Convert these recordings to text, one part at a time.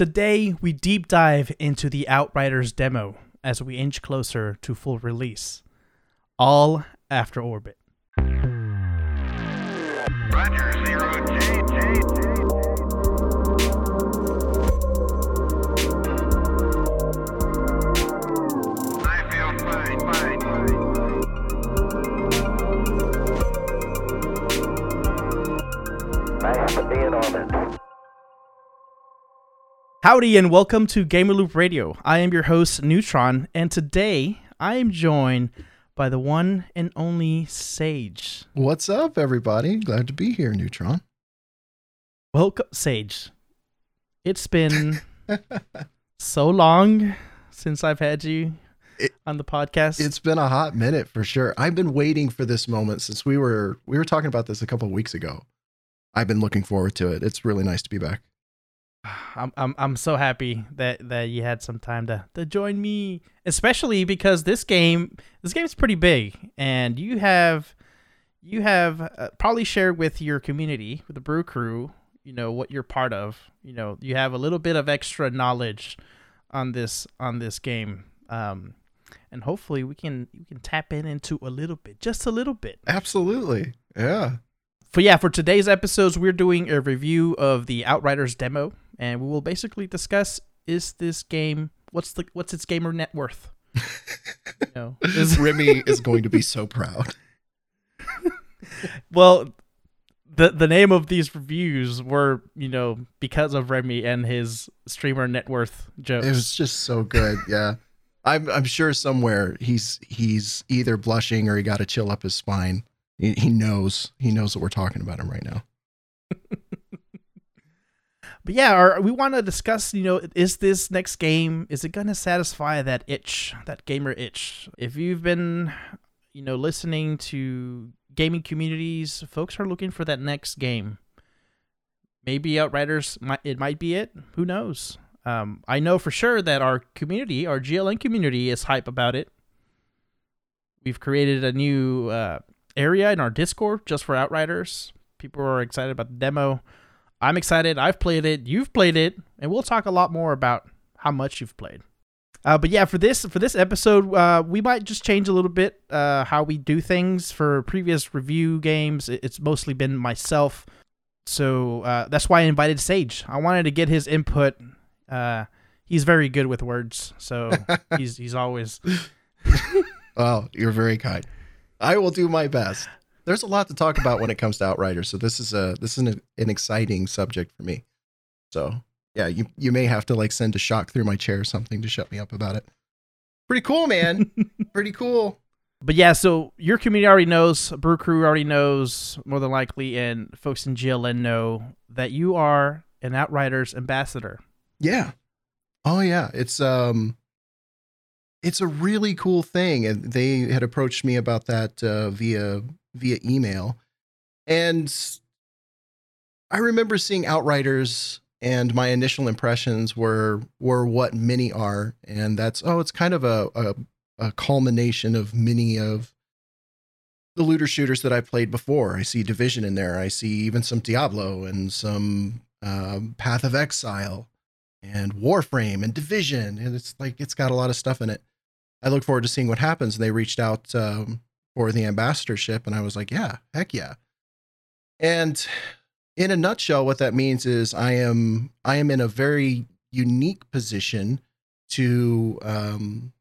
Today, we deep dive into the Outriders demo as we inch closer to full release. All after orbit. Roger, Howdy and welcome to Gamer Loop Radio. I am your host, Neutron, and today I am joined by the one and only Sage. What's up, everybody? Glad to be here, Neutron. Welcome, Sage. It's been so long since I've had you It- on the podcast. It's been a hot minute for sure. I've been waiting for this moment since we were we were talking about this a couple of weeks ago. I've been looking forward to it. It's really nice to be back. I'm I'm I'm so happy that that you had some time to to join me, especially because this game this game is pretty big, and you have you have uh, probably shared with your community, with the Brew Crew, you know what you're part of. You know you have a little bit of extra knowledge on this on this game, um, and hopefully we can we can tap in into a little bit, just a little bit. Absolutely. Yeah. For yeah, for today's episodes, we're doing a review of the Outriders demo, and we will basically discuss is this game what's the what's its gamer net worth? you know, is, Remy is going to be so proud. well, the the name of these reviews were you know because of Remy and his streamer net worth jokes. It was just so good. Yeah. I'm I'm sure somewhere he's he's either blushing or he got to chill up his spine. He, he knows he knows that we're talking about him right now. But yeah, our, we want to discuss, you know, is this next game is it going to satisfy that itch, that gamer itch? If you've been, you know, listening to gaming communities, folks are looking for that next game. Maybe Outriders might it might be it. Who knows? Um, I know for sure that our community, our GLN community, is hype about it. We've created a new uh, area in our Discord just for Outriders. People are excited about the demo. I'm excited. I've played it. You've played it, and we'll talk a lot more about how much you've played. Uh, but yeah, for this for this episode, uh, we might just change a little bit uh, how we do things. For previous review games, it's mostly been myself, so uh, that's why I invited Sage. I wanted to get his input. Uh, he's very good with words, so he's he's always Oh, you're very kind. I will do my best. There's a lot to talk about when it comes to Outriders, so this is a this is an, an exciting subject for me. So yeah, you you may have to like send a shock through my chair or something to shut me up about it. Pretty cool, man. Pretty cool. But yeah, so your community already knows, Brew Crew already knows, more than likely, and folks in GLN know that you are an Outriders ambassador. Yeah. Oh yeah, it's um it's a really cool thing and they had approached me about that uh, via via email. And I remember seeing Outriders and my initial impressions were were what many are and that's oh it's kind of a a, a culmination of many of the looter shooters that I played before. I see Division in there. I see even some Diablo and some um, Path of Exile and Warframe and Division, and it's like it's got a lot of stuff in it. I look forward to seeing what happens. And they reached out um, for the ambassadorship, and I was like, yeah, heck yeah. And in a nutshell, what that means is I am I am in a very unique position to um,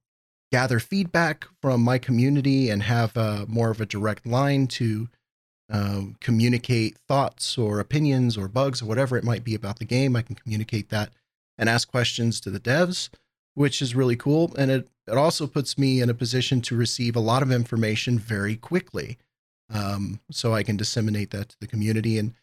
gather feedback from my community and have uh, more of a direct line to um, communicate thoughts or opinions or bugs or whatever it might be about the game. I can communicate that and ask questions to the devs, which is really cool. And it, it also puts me in a position to receive a lot of information very quickly. Um, so I can disseminate that to the community. And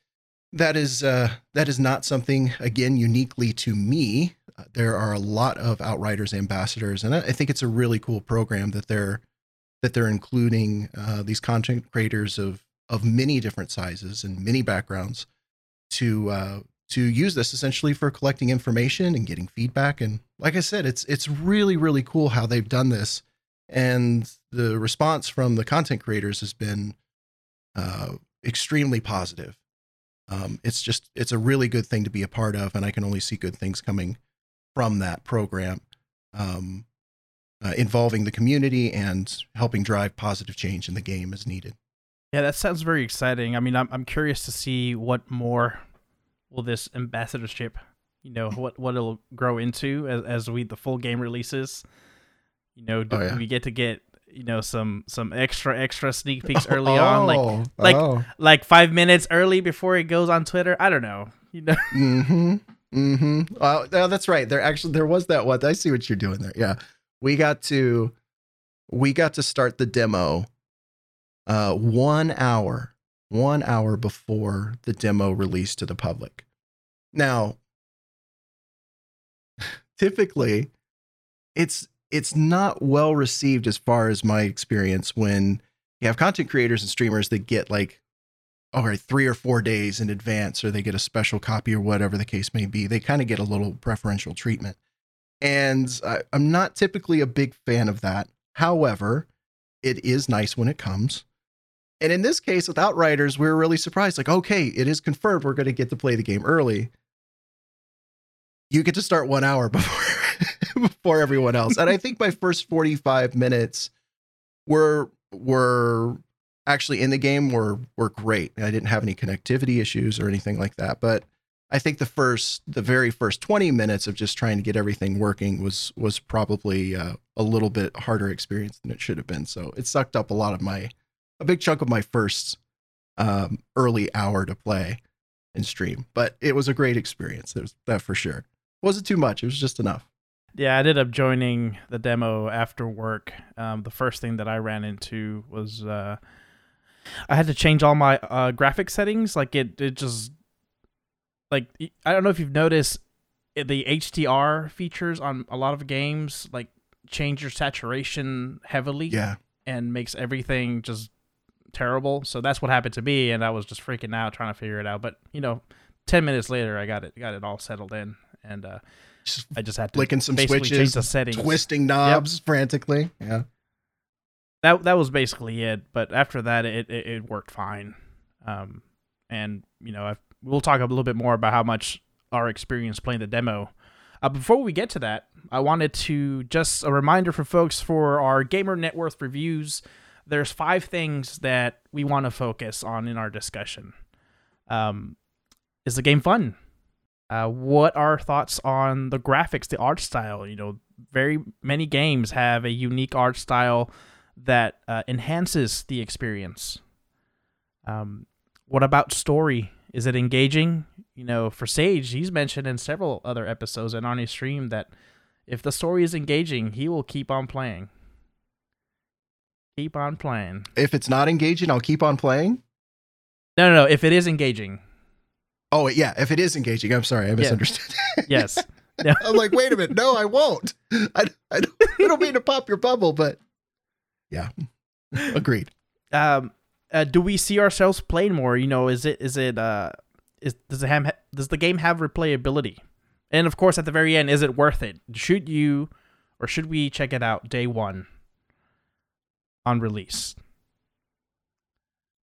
that is uh, that is not something again uniquely to me. Uh, There are a lot of Outriders ambassadors, and I think it's a really cool program that they're that they're including uh, these content creators of of many different sizes and many backgrounds to uh, to use this essentially for collecting information and getting feedback. And like I said, it's it's really really cool how they've done this, and the response from the content creators has been uh, extremely positive. Um, it's just it's a really good thing to be a part of, and I can only see good things coming from that program, um, uh, involving the community and helping drive positive change in the game as needed. Yeah, that sounds very exciting. I mean, I'm I'm curious to see what more will this ambassadorship, you know, what what it'll grow into as as we the full game releases. You know, do Oh, yeah. we get to get you know some some extra extra sneak peeks early on, like Oh, like- oh. like five minutes early before it goes on Twitter. I don't know. You know, Mm-hmm. Mm-hmm. Oh, no, that's right. There actually there was that one. I see what you're doing there. Yeah. We got to we got to start the demo uh one hour, one hour before the demo released to the public. Now typically it's it's not well received as far as my experience when you have content creators and streamers that get like all right, three or four days in advance, or they get a special copy, or whatever the case may be. They kind of get a little preferential treatment. And I, I'm not typically a big fan of that. However, it is nice when it comes. And in this case, with Outriders, we were really surprised. Like, okay, it is confirmed we're going to get to play the game early. You get to start one hour before before everyone else. And I think my first 45 minutes were were actually in the game were were great. I didn't have any connectivity issues or anything like that. But I think the first the very first 20 minutes of just trying to get everything working was was probably uh, a little bit harder experience than it should have been. So it sucked up a lot of my a big chunk of my first um, early hour to play and stream. But it was a great experience. There's that for sure. It wasn't too much. It was just enough. yeah, I ended up joining the demo after work. Um, the first thing that I ran into was uh, I had to change all my uh, graphic settings. Like it, it just like I don't know if you've noticed uh, the HDR features on a lot of games like change your saturation heavily Yeah. and makes everything just terrible. So that's what happened to me, and I was just freaking out trying to figure it out. But you know, ten minutes later, I got it got it all settled in, and uh, Just I just had to flicking some switches, the settings. twisting knobs frantically. Yeah. that that was basically it. But after that, it it, it worked fine. Um, and you know, I've, we'll talk a little bit more about how much our experience playing the demo. Uh, before we get to that, I wanted to just a reminder for folks for our Gamer Net Worth reviews. There's five things that we want to focus on in our discussion. Um, is the game fun? Uh, what are thoughts on the graphics, the art style? You know, very many games have a unique art style that uh, enhances the experience. Um, what about story? Is it engaging? You know, for Sage, he's mentioned in several other episodes and on his stream that if the story is engaging, he will keep on playing. Keep on playing. If it's not engaging, I'll keep on playing. No, no, no. If it is engaging, Oh yeah, if it is engaging, I'm sorry, I misunderstood. yes. I'm like, wait a minute, no, I won't. I, I, don't, I don't mean to pop your bubble, but yeah, agreed. um, uh, do we see ourselves playing more? You know, is it is it uh, is does it have does the game have replayability? And of course, at the very end, is it worth it? Should you or should we check it out day one on release?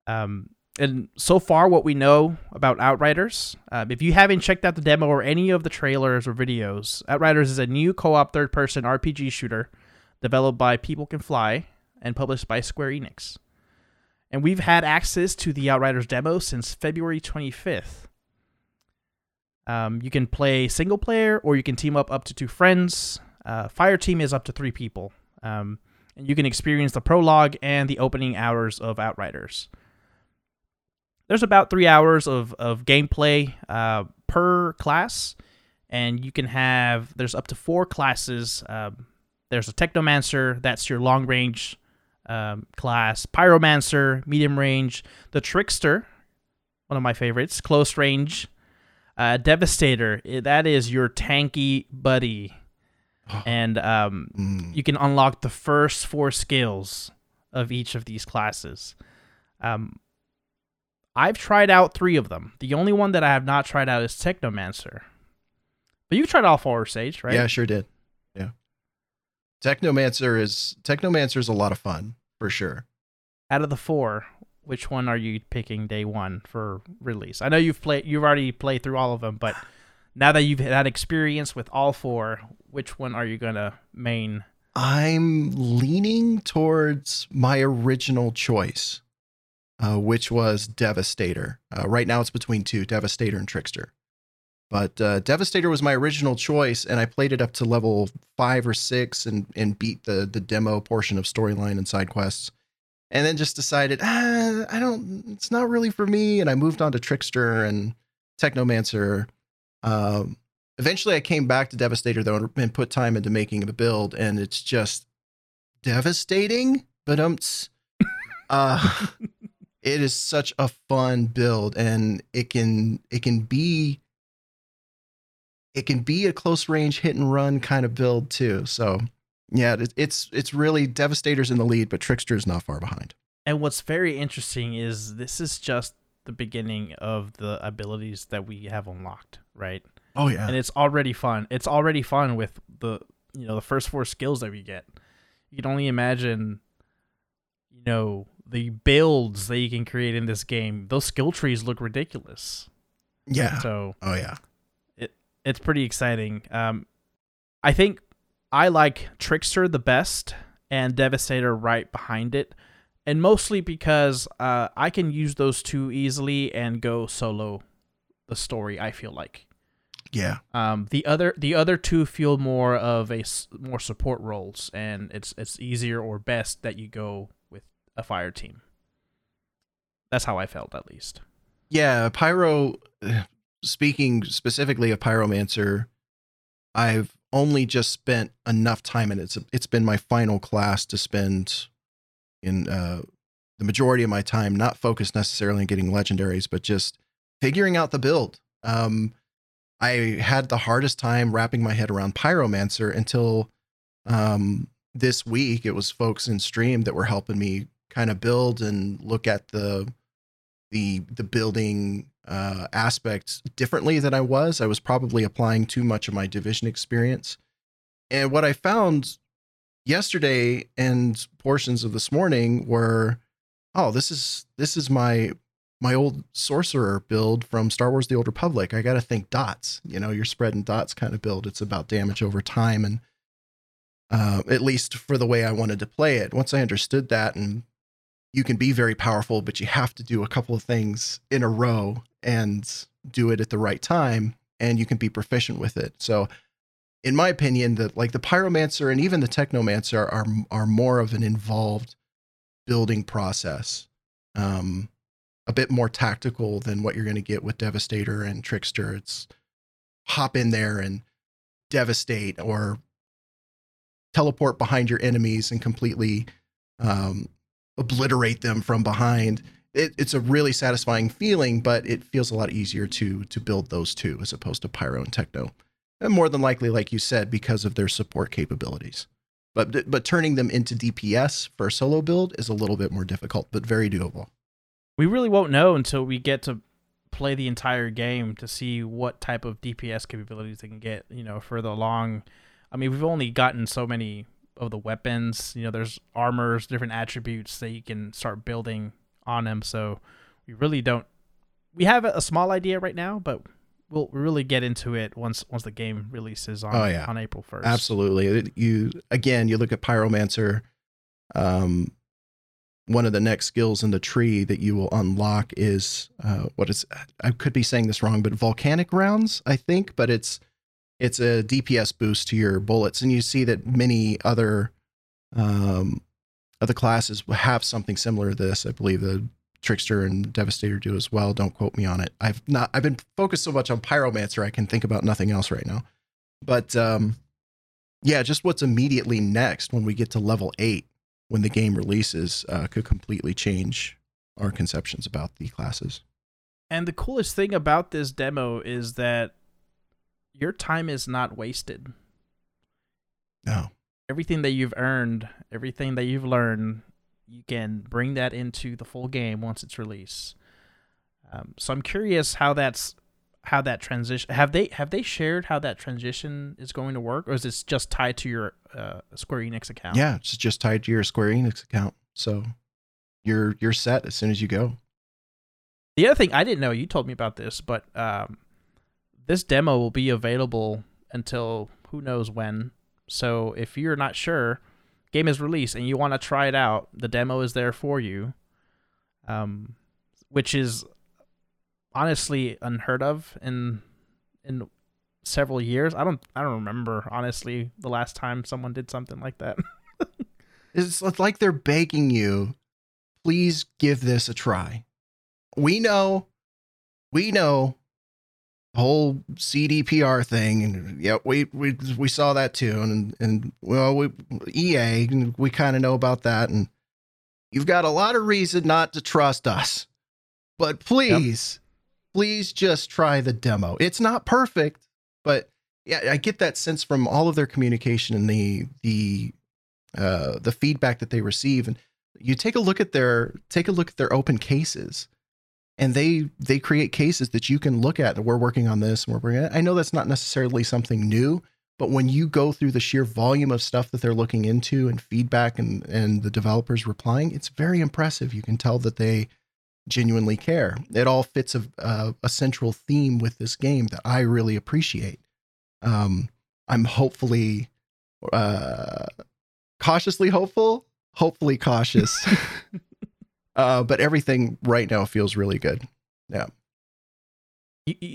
Um, and so far, what we know about Outriders, uh, if you haven't checked out the demo or any of the trailers or videos, Outriders is a new co-op third-person RPG shooter developed by People Can Fly and published by Square Enix. And we've had access to the Outriders demo since February 25th. Um, you can play single player or you can team up up to two friends. Uh, Fire Team is up to three people. Um, and you can experience the prologue and the opening hours of Outriders. There's about three hours of, of gameplay uh, per class, and you can have, there's up to four classes. Um, there's a Technomancer, that's your long range um, class, Pyromancer, medium range, the Trickster, one of my favorites, close range, uh, Devastator, that is your tanky buddy. And um, Mm. you can unlock the first four skills of each of these classes. Um, I've tried out three of them. The only one that I have not tried out is Technomancer. But you've tried all four, Sage, right? Yeah, sure did. Yeah, Technomancer is Technomancer is a lot of fun for sure. Out of the four, which one are you picking day one for release? I know you've played, you've already played through all of them, but now that you've had experience with all four, which one are you gonna main? I'm leaning towards my original choice, uh, which was Devastator. Uh, right now, it's between two Devastator and Trickster. But uh, Devastator was my original choice, and I played it up to level five or six and, and beat the, the demo portion of storyline and side quests. And then just decided, ah, I don't, it's not really for me. And I moved on to Trickster and Technomancer. Um, eventually, I came back to Devastator, though, and put time into making a build, and it's just devastating. But um, uh, it is such a fun build, and it can it can be it can be a close range hit and run kind of build too. So yeah, it, it's it's really Devastator's in the lead, but Trickster's not far behind. And what's very interesting is this is just the beginning of the abilities that we have unlocked, right? Oh yeah, And it's already fun. It's already fun with the you know the first four skills that we get. You can only imagine, you know, the builds that you can create in this game. Those skill trees look ridiculous. yeah. So oh yeah. It it's pretty exciting. Um, I think I like Trickster the best and Devastator right behind it, and mostly because uh, I can use those two easily and go solo the story. I feel like Yeah. um, the other the other two feel more of a more support roles, and it's it's easier or best that you go with a fire team. That's how I felt, at least. Yeah, Pyro. Speaking specifically of Pyromancer, I've only just spent enough time in it. It's it's been my final class to spend in uh, the majority of my time, not focused necessarily on getting legendaries, but just figuring out the build. Um, I had the hardest time wrapping my head around Pyromancer until um, this week. It was folks in stream that were helping me kind of build and look at the the the building uh, aspects differently than I was. I was probably applying too much of my division experience. And what I found yesterday and portions of this morning were, oh, this is this is my my old sorcerer build from Star Wars: The Old Republic. I got to think dots. You know, you're spreading dots kind of build. It's about damage over time, and uh, at least for the way I wanted to play it. Once I understood that and you can be very powerful, but you have to do a couple of things in a row and do it at the right time, and you can be proficient with it. So, in my opinion, that like the pyromancer and even the technomancer are are more of an involved building process, um, a bit more tactical than what you're going to get with Devastator and Trickster. It's hop in there and devastate or teleport behind your enemies and completely um, obliterate them from behind. It, it's a really satisfying feeling, but it feels a lot easier to to build those two as opposed to Pyro and Techno, and more than likely, like you said, because of their support capabilities. But but turning them into DPS for a solo build is a little bit more difficult, but very doable. We really won't know until we get to play the entire game to see what type of DPS capabilities they can get, you know, further along. I mean, we've only gotten so many of the weapons. You know, there's armors, different attributes that you can start building on them. So we really don't. We have a small idea right now, but we'll really get into it once once the game releases on Oh, yeah. on April first. Absolutely. You again, you look at Pyromancer. Um, one of the next skills in the tree that you will unlock is uh, what is I could be saying this wrong, but volcanic rounds, I think, but it's it's a DPS boost to your bullets, and you see that many other um, other classes have something similar to this. I believe the Trickster and Devastator do as well. Don't quote me on it. I've not I've been focused so much on Pyromancer, I can think about nothing else right now. But um, yeah, just what's immediately next when we get to level eight, when the game releases, uh, could completely change our conceptions about the classes. And the coolest thing about this demo is that your time is not wasted. No. everything that you've earned, everything that you've learned, you can bring that into the full game once it's released. Um, so I'm curious how that's how that transition have they have they shared how that transition is going to work, or is this just tied to your uh, Square Enix account? Yeah, it's just tied to your Square Enix account. So you're you're set as soon as you go. The other thing I didn't know, you told me about this, but um, this demo will be available until who knows when. So if you're not sure, game is released and you want to try it out, the demo is there for you. Um, which is honestly unheard of in in several years. I don't I don't remember honestly the last time someone did something like that. It's like they're begging you, please give this a try. We know, we know, whole CDPR thing, and yeah, we we we saw that too, and and well, we EA, we kind of know about that, and you've got a lot of reason not to trust us, but please, please just try the demo. It's not perfect, but yeah, I get that sense from all of their communication and the the uh, the feedback that they receive and you take a look at their take a look at their open cases and they they create cases that you can look at that we're working on this and we're working i know that's not necessarily something new but when you go through the sheer volume of stuff that they're looking into and feedback and and the developers replying it's very impressive. You can tell that they genuinely care. It all fits a, a, a central theme with this game that i really appreciate. Um i'm hopefully uh cautiously hopeful, hopefully cautious. uh, but everything right now feels really good. Yeah.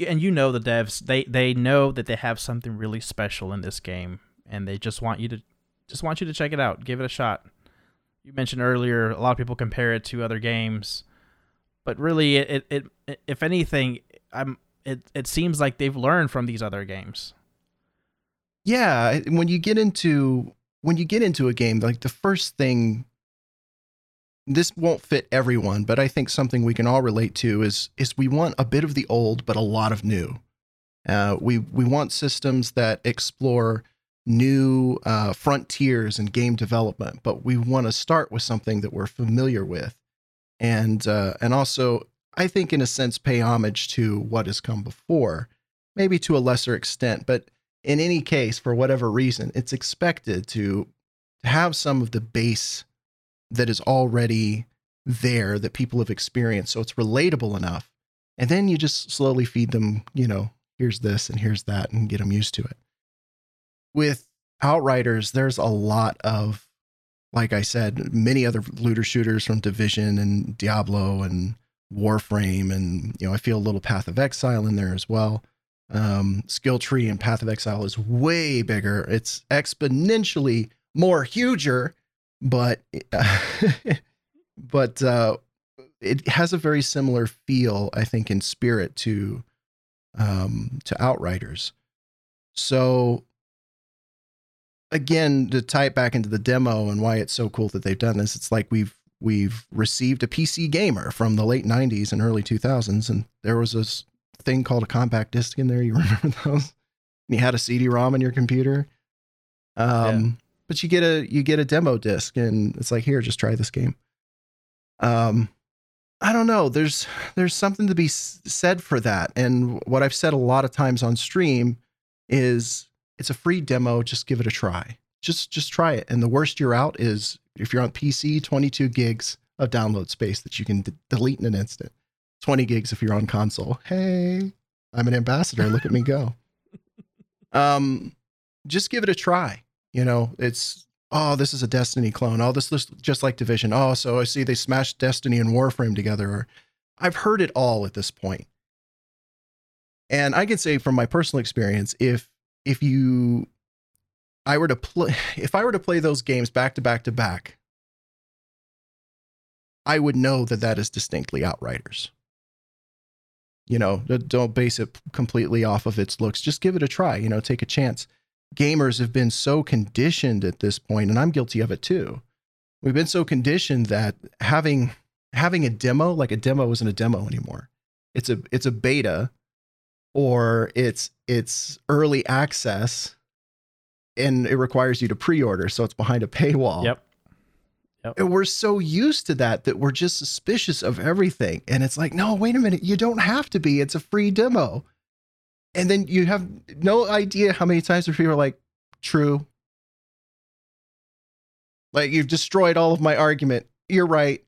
And you know the devs they they know that they have something really special in this game and they just want you to just want you to check it out give it a shot you mentioned earlier a lot of people compare it to other games but really it it, it if anything i'm it, it seems like they've learned from these other games Yeah. When you get into when you get into a game, like the first thing this won't fit everyone, but I think something we can all relate to is is we want a bit of the old, but a lot of new. Uh, we we want systems that explore new uh, frontiers in game development, but we want to start with something that we're familiar with, and uh, and also I think in a sense pay homage to what has come before, maybe to a lesser extent, but in any case, for whatever reason, it's expected to have some of the base that is already there that people have experienced. So it's relatable enough. And then you just slowly feed them, you know, here's this and here's that and get them used to it. With Outriders, there's a lot of, like I said, many other looter shooters from Division and Diablo and Warframe. And, you know, I feel a little Path of Exile in there as well um, skill tree and Path of Exile is way bigger. It's exponentially more huger, but but uh, it has a very similar feel, I think, in spirit to um, to Outriders. So again, to tie it back into the demo and why it's so cool that they've done this, it's like we've we've received a PC gamer from the late '90s and early 2000s, and there was this thing called a compact disc in there. You remember those? And you had a CD-ROM in your computer. Um, but you get a you get a demo disc, and it's like here, just try this game. Um, I don't know. There's there's something to be s- said for that, and what I've said a lot of times on stream is it's a free demo. Just give it a try. Just just try it. And the worst you're out is if you're on PC, 22 gigs of download space that you can d- delete in an instant. 20 gigs if you're on console. Hey, I'm an ambassador. Look at me go. Um, just give it a try. You know, it's oh, this is a Destiny clone. Oh, this looks just like Division. Oh, so I see they smashed Destiny and Warframe together. Or I've heard it all at this point. And I can say from my personal experience, if if you I were to play if I were to play those games back to back to back, I would know that that is distinctly Outriders you know don't base it completely off of its looks just give it a try you know take a chance gamers have been so conditioned at this point and i'm guilty of it too we've been so conditioned that having having a demo like a demo isn't a demo anymore it's a it's a beta or it's it's early access and it requires you to pre-order so it's behind a paywall Yep. and we're so used to that that we're just suspicious of everything. And it's like, no, wait a minute, you don't have to be. It's a free demo. And then you have no idea how many times people are like, true. Like you've destroyed all of my argument. You're right.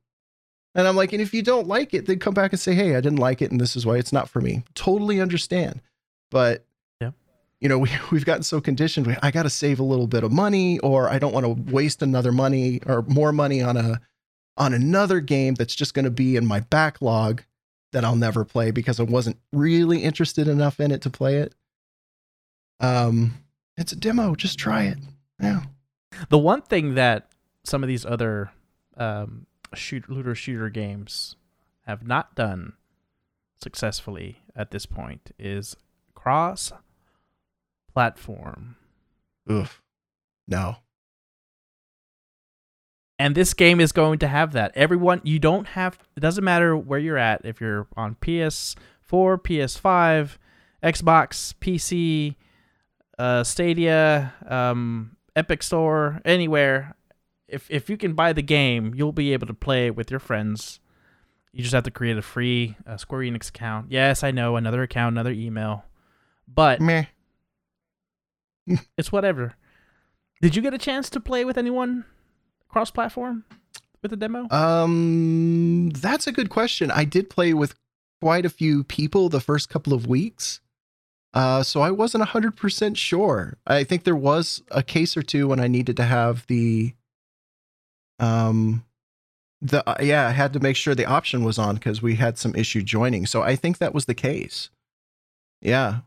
And I'm like, and if you don't like it, then come back and say, hey, I didn't like it, and this is why it's not for me. Totally understand. but Yeah. you know, we we've gotten so conditioned. We, I got to save a little bit of money, or I don't want to waste another money or more money on a on another game that's just going to be in my backlog that I'll never play because I wasn't really interested enough in it to play it. Um, it's a demo. Just try it. Yeah. The one thing that some of these other um, shoot looter shooter games have not done successfully at this point is cross platform. Oof. No. And this game is going to have that. Everyone, you don't have. It doesn't matter where you're at. If you're on PS4, PS5, Xbox, PC, uh, Stadia, um, Epic Store, anywhere. If if you can buy the game, you'll be able to play it with your friends. You just have to create a free uh, Square Enix account. Yes, I know another account, another email, but Meh. it's whatever. Did you get a chance to play with anyone cross-platform with the demo? Um, that's a good question. I did play with quite a few people the first couple of weeks. Uh, so I wasn't 100% sure. I think there was a case or two when I needed to have the um the uh, yeah, I had to make sure the option was on cuz we had some issue joining. So I think that was the case. Yeah.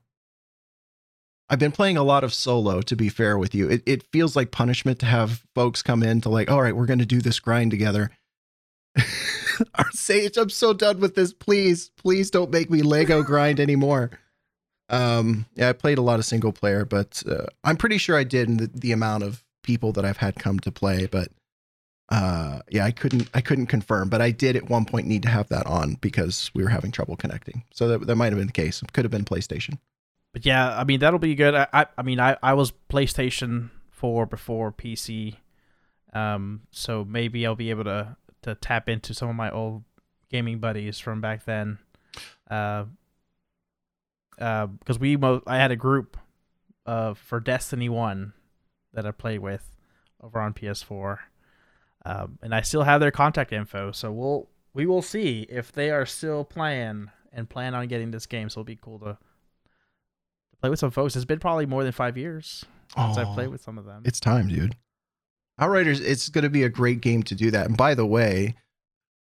I've been playing a lot of solo to be fair with you. It it feels like punishment to have folks come in to like, "All right, we're going to do this grind together." Sage, I'm so done with this. Please, please don't make me Lego grind anymore. Um, yeah, I played a lot of single player, but uh, I'm pretty sure I did in the, the amount of people that I've had come to play. But uh, yeah, I couldn't I couldn't confirm, but I did at one point need to have that on because we were having trouble connecting. So that that might have been the case. It could have been PlayStation. But yeah, I mean that'll be good. I I, I mean I, I was PlayStation 4 before PC. Um so maybe I'll be able to to tap into some of my old gaming buddies from back then. Uh uh because we mo- I had a group uh for Destiny 1 that I played with over on PS4. Um and I still have their contact info, so we'll we will see if they are still playing and plan on getting this game. So it'll be cool to play with some folks. It's been probably more than five years since I've played with some of them. It's time, dude. Outriders, it's going to be a great game to do that. And by the way,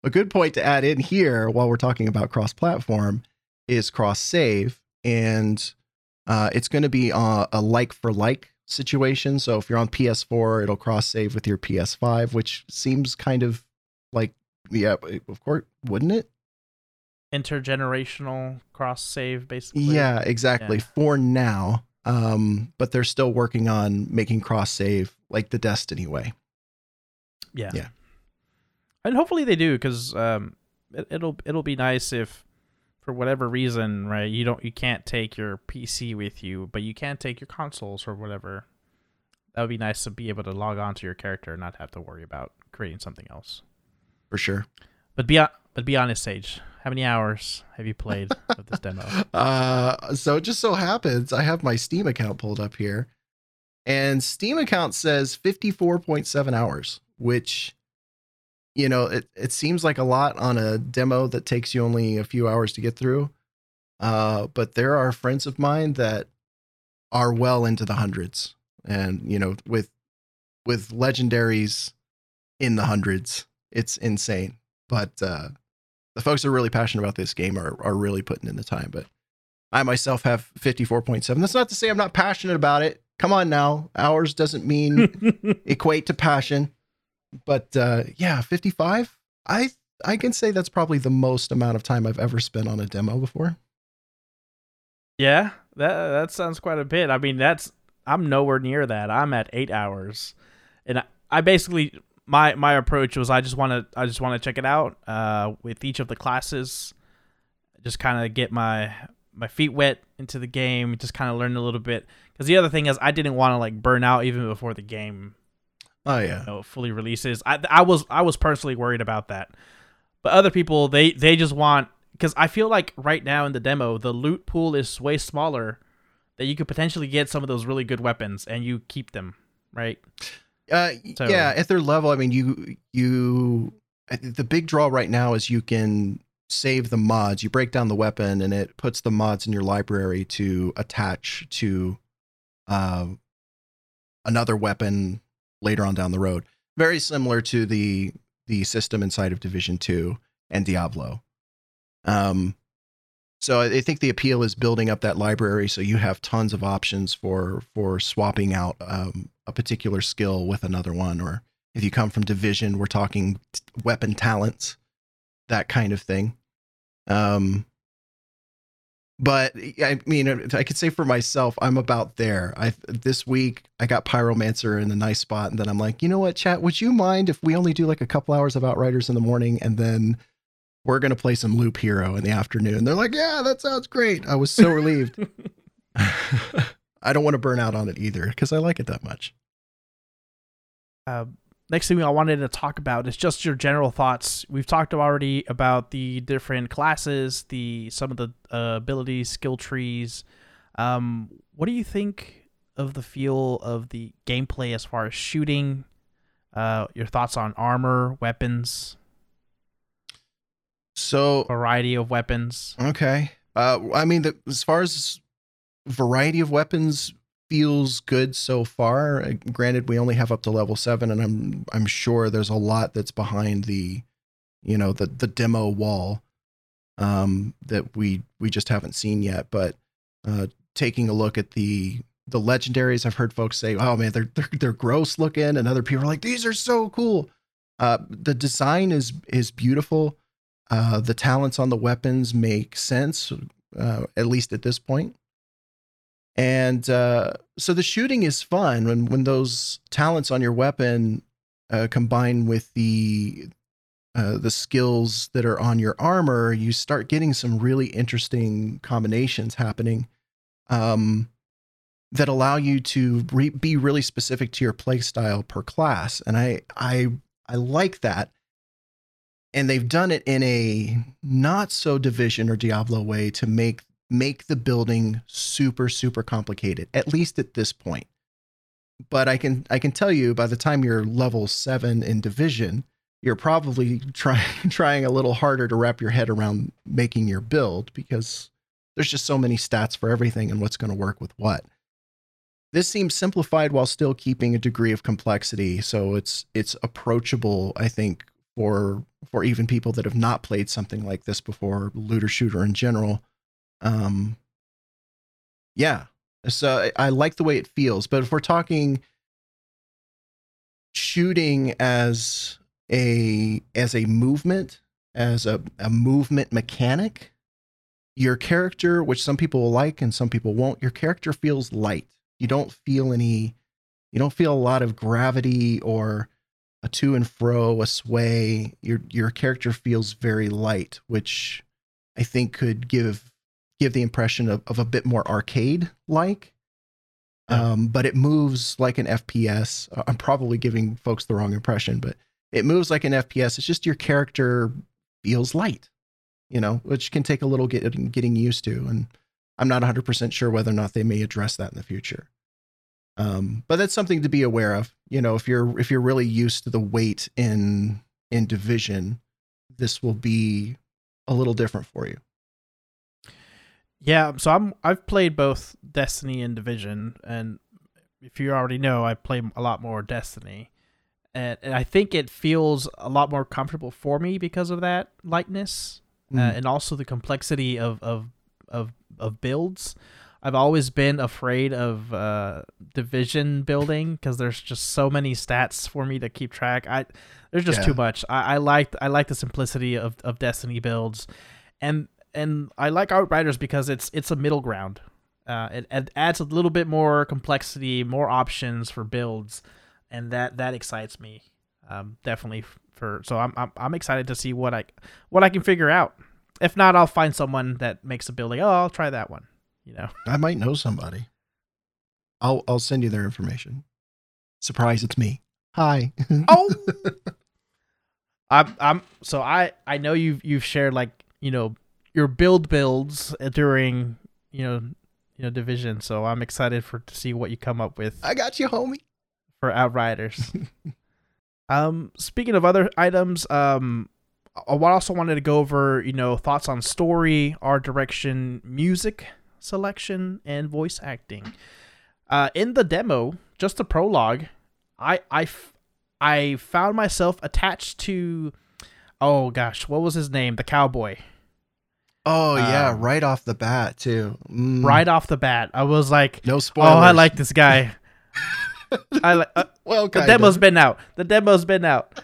a good point to add in here while we're talking about cross platform is cross save. And uh, it's going to be uh, a like for like situation. So if you're on PS4, it'll cross save with your PS5, which seems kind of like, yeah, of course, wouldn't it? Intergenerational cross save, basically. Yeah, exactly. Yeah. For now. Um, but they're still working on making cross save like the Destiny way. yeah, Yeah. And hopefully they do, because um, it, it'll it'll be nice if, for whatever reason, right, you don't you can't take your PC with you, but you can take your consoles or whatever. That would be nice to be able to log on to your character and not have to worry about creating something else. For sure. But be but be honest, Sage. How many hours have you played of this demo? Uh, so it just so happens I have my Steam account pulled up here, and Steam account says 54.7 hours, which, you know, it, it seems like a lot on a demo that takes you only a few hours to get through. Uh, but there are friends of mine that are well into the hundreds, and you know, with with legendaries in the hundreds, it's insane. But uh, the folks that are really passionate about this game are are really putting in the time. But I myself have 54.7. That's not to say I'm not passionate about it. Come on now. Hours doesn't mean equate to passion. But uh yeah, 55. I I can say that's probably the most amount of time I've ever spent on a demo before. Yeah, that that sounds quite a bit. I mean, that's I'm nowhere near that. I'm at eight hours, and I, I basically my my approach was I just want to I just want to check it out uh, with each of the classes, just kind of get my my feet wet into the game, just kind of learn a little bit. Because the other thing is I didn't want to like burn out even before the game Oh yeah. you know, fully releases. I I was I was personally worried about that, but other people they they just want because I feel like right now in the demo the loot pool is way smaller that you could potentially get some of those really good weapons and you keep them right. Uh, So- yeah, at their level, I mean, you you the big draw right now is you can save the mods. You break down the weapon, and it puts the mods in your library to attach to uh, another weapon later on down the road. Very similar to the the system inside of Division Two and Diablo. Um, so I think the appeal is building up that library, so you have tons of options for for swapping out um, a particular skill with another one, or if you come from Division, we're talking weapon talents, that kind of thing. Um, but I mean, I could say for myself, I'm about there. I this week I got Pyromancer in a nice spot, and then I'm like, you know what, chat? Would you mind if we only do like a couple hours of Outriders in the morning, and then we're gonna play some Loop Hero in the afternoon? They're like, yeah, that sounds great. I was so relieved. I don't want to burn out on it either because I like it that much. Uh, next thing I wanted to talk about is just your general thoughts. We've talked already about the different classes, the some of the uh, abilities, skill trees. Um, what do you think of the feel of the gameplay as far as shooting? Uh, your thoughts on armor, weapons, So variety of weapons. Okay. Uh, I mean, the, as far as variety of weapons feels good so far. Uh, Granted, we only have up to level seven, and I'm I'm sure there's a lot that's behind the, you know, the the demo wall, um, that we we just haven't seen yet. But uh, taking a look at the the legendaries, I've heard folks say, "Oh man, they're they're, they're gross looking," and other people are like, "These are so cool." Uh, the design is is beautiful. Uh, the talents on the weapons make sense, uh, at least at this point. And uh, so the shooting is fun when when those talents on your weapon uh, combine with the uh, the skills that are on your armor. You start getting some really interesting combinations happening um, that allow you to re- be really specific to your play style per class. And I I I like that and they've done it in a not so division or diablo way to make make the building super super complicated at least at this point. But i can i can tell you by the time you're level 7 in division you're probably trying trying a little harder to wrap your head around making your build because there's just so many stats for everything and what's going to work with what. This seems simplified while still keeping a degree of complexity so it's it's approachable i think for for even people that have not played something like this before, looter shooter in general. Um, yeah, so I, I like the way it feels. But if we're talking shooting as a as a movement, as a, a movement mechanic, your character, which some people will like and some people won't, your character feels light. You don't feel any, you don't feel a lot of gravity or a to and fro, a sway. Your your character feels very light, which I think could give give the impression of, of a bit more arcade like. Yeah. Um, but it moves like an FPS. I'm probably giving folks the wrong impression, but it moves like an FPS. It's just your character feels light, you know, which can take a little get, getting used to. And I'm not 100% sure whether or not they may address that in the future. Um, but that's something to be aware of. You know, if you're if you're really used to the weight in in division, this will be a little different for you. Yeah, so I'm I've played both Destiny and Division, and if you already know, I play a lot more Destiny, and, and I think it feels a lot more comfortable for me because of that lightness, uh, Mm. and also the complexity of of of of builds. I've always been afraid of uh, division building because there's just so many stats for me to keep track. I there's just Yeah. too much. I, I like I like the simplicity of, of Destiny builds, and and I like Outriders because it's it's a middle ground. Uh, it, it adds a little bit more complexity, more options for builds, and that that excites me. Um, definitely for so I'm, I'm I'm excited to see what I what I can figure out. If not, I'll find someone that makes a build like, oh, I'll try that one. You know. I might know somebody. I'll I'll send you their information. Surprise, it's me. Hi. Oh. I'm I'm so I I know you've you've shared like you know your build builds during you know you know division. So I'm excited for to see what you come up with I got you, homie. for Outriders. um, speaking of other items, um, I also wanted to go over, you know, thoughts on story, art direction, music selection, and voice acting. Uh, in the demo, just the prologue, I I f- I found myself attached to, oh gosh, what was his name? The cowboy. Oh yeah, Um, right off the bat too. Mm, Right off the bat, I was like, No spoilers. oh. I like this guy. I like. Uh, Well, the demo's of. been out. The demo's been out.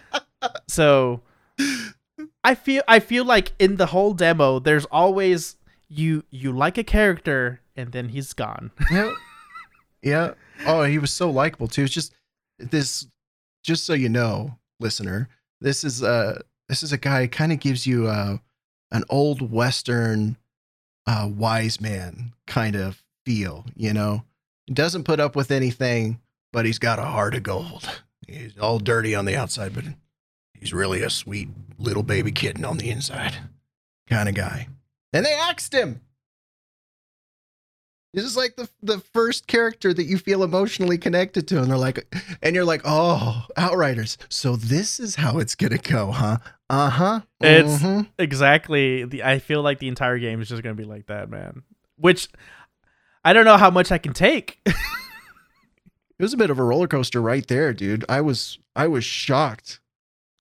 So I feel I feel like in the whole demo there's always you you like a character and then he's gone. yeah. Yeah. Oh, he was so likable too. It's just this just so you know, listener, this is uh this is a guy kind of gives you uh an old western uh wise man kind of feel, you know. He doesn't put up with anything, but he's got a heart of gold. He's all dirty on the outside, but he's really a sweet little baby kitten on the inside kind of guy. And they axed him. This is like the the first character that you feel emotionally connected to, and they're like, and you're like, oh, Outriders. So this is how it's gonna go, huh? Uh huh. It's- exactly. The I feel like the entire game is just gonna be like that, man. Which I don't know how much I can take. it was a bit of a roller coaster right there, dude. I was I was shocked.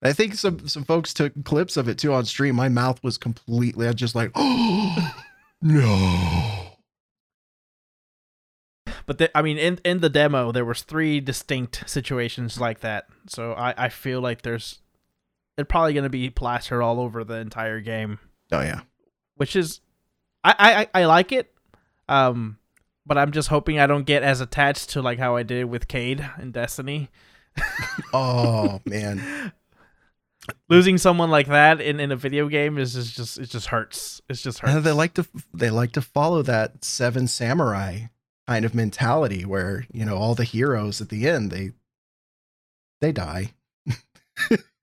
I think some some folks took clips of it too on stream. My mouth was completely. I was just like, oh no. But the, I mean, in in the demo, there was three distinct situations like that. So I I feel like there's it's probably gonna be plastered all over the entire game. Oh yeah. which is I, I I like it. Um but I'm just hoping I don't get as attached to like how I did with Cayde in Destiny. Oh man. Losing someone like that in, in a video game is just, just it just hurts. It just hurts. And they like to they like to follow that seven samurai kind of mentality where you know all the heroes at the end they they die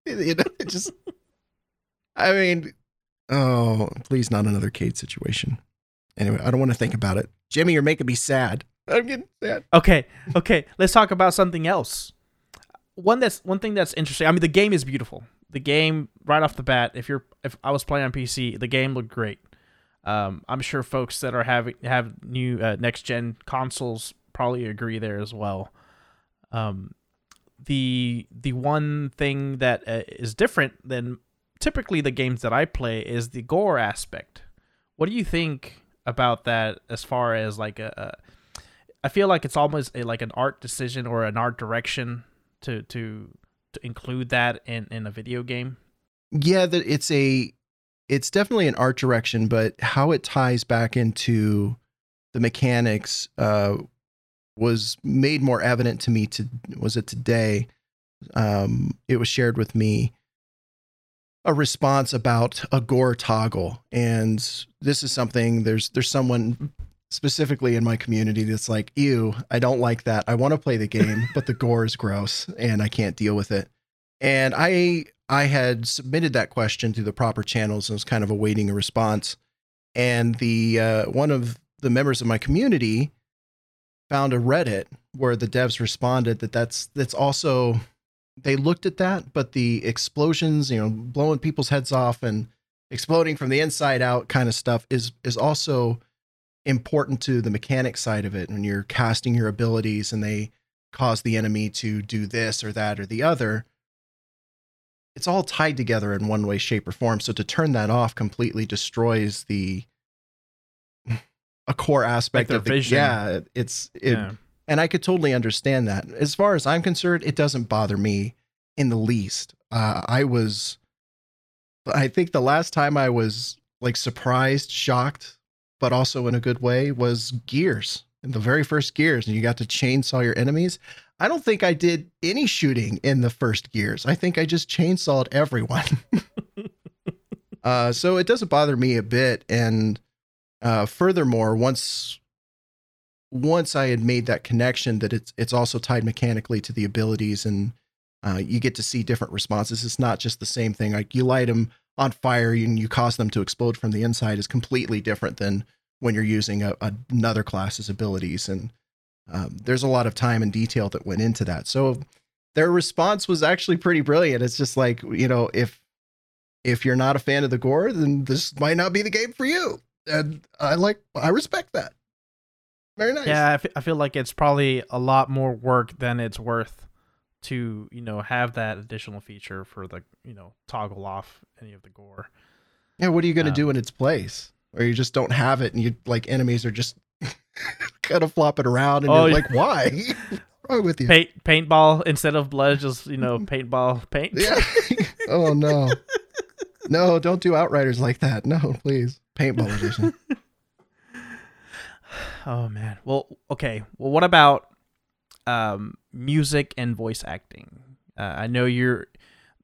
you know it just i mean oh please not another Cayde situation anyway i don't want to think about it jimmy you're making me sad i'm getting sad Okay, okay. Let's talk about something else. One that's one thing that's interesting. I mean, the game is beautiful. The game right off the bat. If you're if I was playing on PC, the game looked great. Um, I'm sure folks that are having have new uh, next gen consoles probably agree there as well. Um, the the one thing that uh, is different than typically the games that I play is the gore aspect. What do you think about that as far as like a, a I feel like it's almost a, like an art decision or an art direction to to include that in in a video game. yeah that it's a it's definitely an art direction but how it ties back into the mechanics uh was made more evident to me to was it today um it was shared with me a response about a gore toggle and this is something there's there's someone specifically in my community that's like ew i don't like that. I want to play the game but the gore is gross and i can't deal with it. And i i had submitted that question to the proper channels and was kind of awaiting a response. And the uh, one of the members of my community found a reddit where the devs responded that that's that's also they looked at that but the explosions you know blowing people's heads off and exploding from the inside out kind of stuff is is also important to the mechanic side of it when you're casting your abilities and they cause the enemy to do this or that or the other it's all tied together in one way shape or form so to turn that off completely destroys the a core aspect their of the vision. yeah it's it, yeah. and I could totally understand that. As far as I'm concerned, it doesn't bother me in the least. Uh, I was, I think the last time I was like surprised, shocked, but also in a good way was Gears. In the very first Gears, and you got to chainsaw your enemies. I don't think I did any shooting in the first Gears. I think I just chainsawed everyone. uh, so it doesn't bother me a bit. And uh, furthermore, once once I had made that connection that it's it's also tied mechanically to the abilities and uh, you get to see different responses. It's not just the same thing. Like you light them on fire and you cause them to explode from the inside is completely different than when you're using a, another class's abilities. And um, there's a lot of time and detail that went into that. So their response was actually pretty brilliant. It's just like you know if if you're not a fan of the gore, then this might not be the game for you. And I like, I respect that. Very nice. Yeah, I fe- I feel like it's probably a lot more work than it's worth to you know have that additional feature for the you know toggle off any of the gore. Yeah, what are you going to Um, do in its place? Or you just don't have it and you like enemies are just kind of flopping around and Oh, you're yeah. like, why? Wrong with you? Paint paintball instead of blood, just you know paintball paint. Yeah. oh no. No, don't do outriders like that. No, please. Paintball edition. Oh man. Well, okay. Well, what about um, music and voice acting? Uh, I know you're.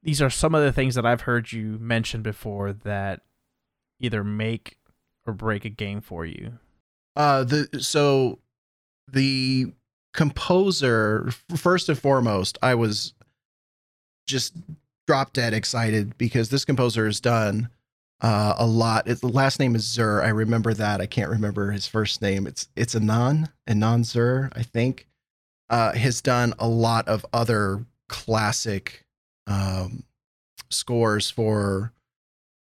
These are some of the things that I've heard you mention before that either make or break a game for you. Uh the so the composer first and foremost, I was just drop dead excited because this composer has done uh, a lot. It, the last name is Zur. I remember that. I can't remember his first name. It's it's Anon Anon Zur, I think. Uh, has done a lot of other classic um, scores for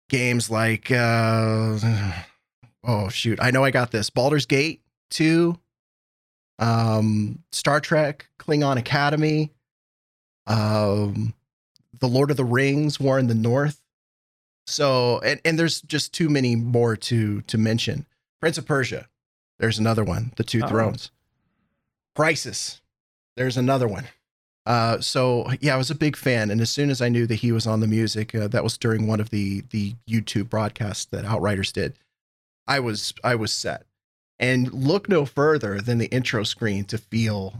games like uh, oh shoot, I know I got this. Baldur's Gate 2, um, Star Trek, Klingon Academy, um, The Lord of the Rings, War in the North. So and, and there's just too many more to to mention. Prince of Persia, there's another one. The Two Oh. Thrones. Crysis, there's another one. Uh, so yeah, I was a big fan, and as soon as I knew that he was on the music, uh, that was during one of the the YouTube broadcasts that Outriders did. I was I was set, and look no further than the intro screen to feel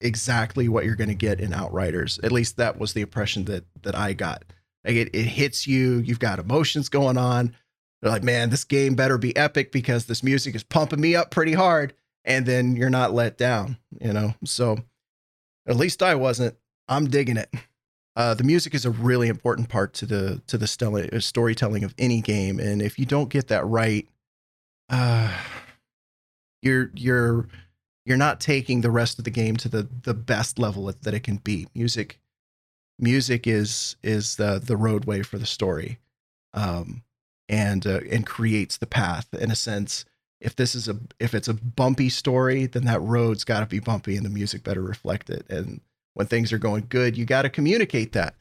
exactly what you're going to get in Outriders. At least that was the impression that that I got. Like it, it hits you. You've got emotions going on. They're like, man, this game better be epic because this music is pumping me up pretty hard, and then you're not let down. You know, so at least I wasn't. I'm digging it. Uh, the music is a really important part to the to the stel- uh, storytelling of any game, and if you don't get that right, uh, you're you're you're not taking the rest of the game to the the best level that that it can be. Music, music is is the the roadway for the story, um, and uh, and creates the path in a sense. If this is a if it's a bumpy story, then that road's got to be bumpy, and the music better reflect it. And when things are going good, you got to communicate that.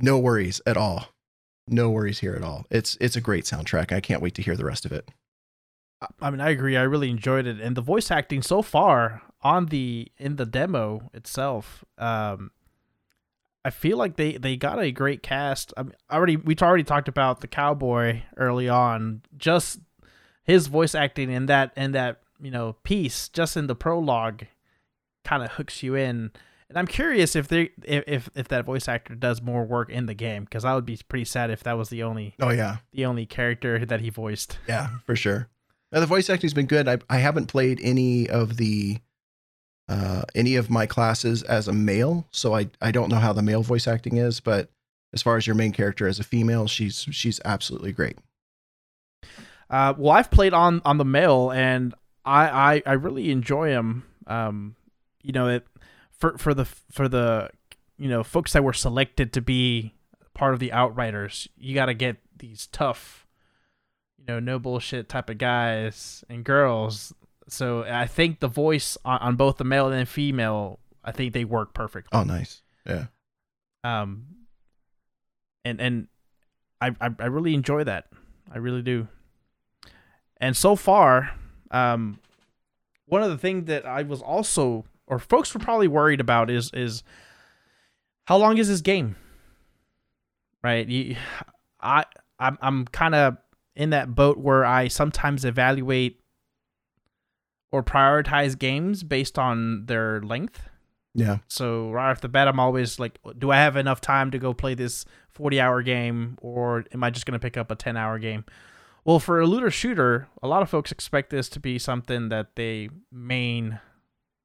No worries at all. No worries here at all. It's it's a great soundtrack. I can't wait to hear the rest of it. I mean, I agree. I really enjoyed it, and the voice acting so far on the in the demo itself, um, I feel like they they got a great cast. I mean, already we already talked about the cowboy early on. Just his voice acting in that in that you know piece, just in the prologue, kind of hooks you in. And I'm curious if they if if, that voice actor does more work in the game, because I would be pretty sad if that was the only Oh yeah, the only character that he voiced. yeah, for sure. Now, the voice acting's been good. I I haven't played any of the uh any of my classes as a male, so I I don't know how the male voice acting is, but as far as your main character as a female, she's she's absolutely great. Uh, well, I've played on on the male, and I I, I really enjoy him. Um, you know, it for for the for the you know folks that were selected to be part of the Outriders, you got to get these tough, you know, no bullshit type of guys and girls. So I think the voice on, on both the male and female, I think they work perfectly. Oh, nice. Yeah. Um, and and I, I I really enjoy that. I really do. And so far, um, one of the things that I was also, or folks were probably worried about, is is how long is this game? Right. You, I I'm I'm kind of in that boat where I sometimes evaluate or prioritize games based on their length. Yeah. So right off the bat, I'm always like, do I have enough time to go play this 40 hour game, or am I just going to pick up a 10 hour game? Well, for a looter shooter, a lot of folks expect this to be something that they main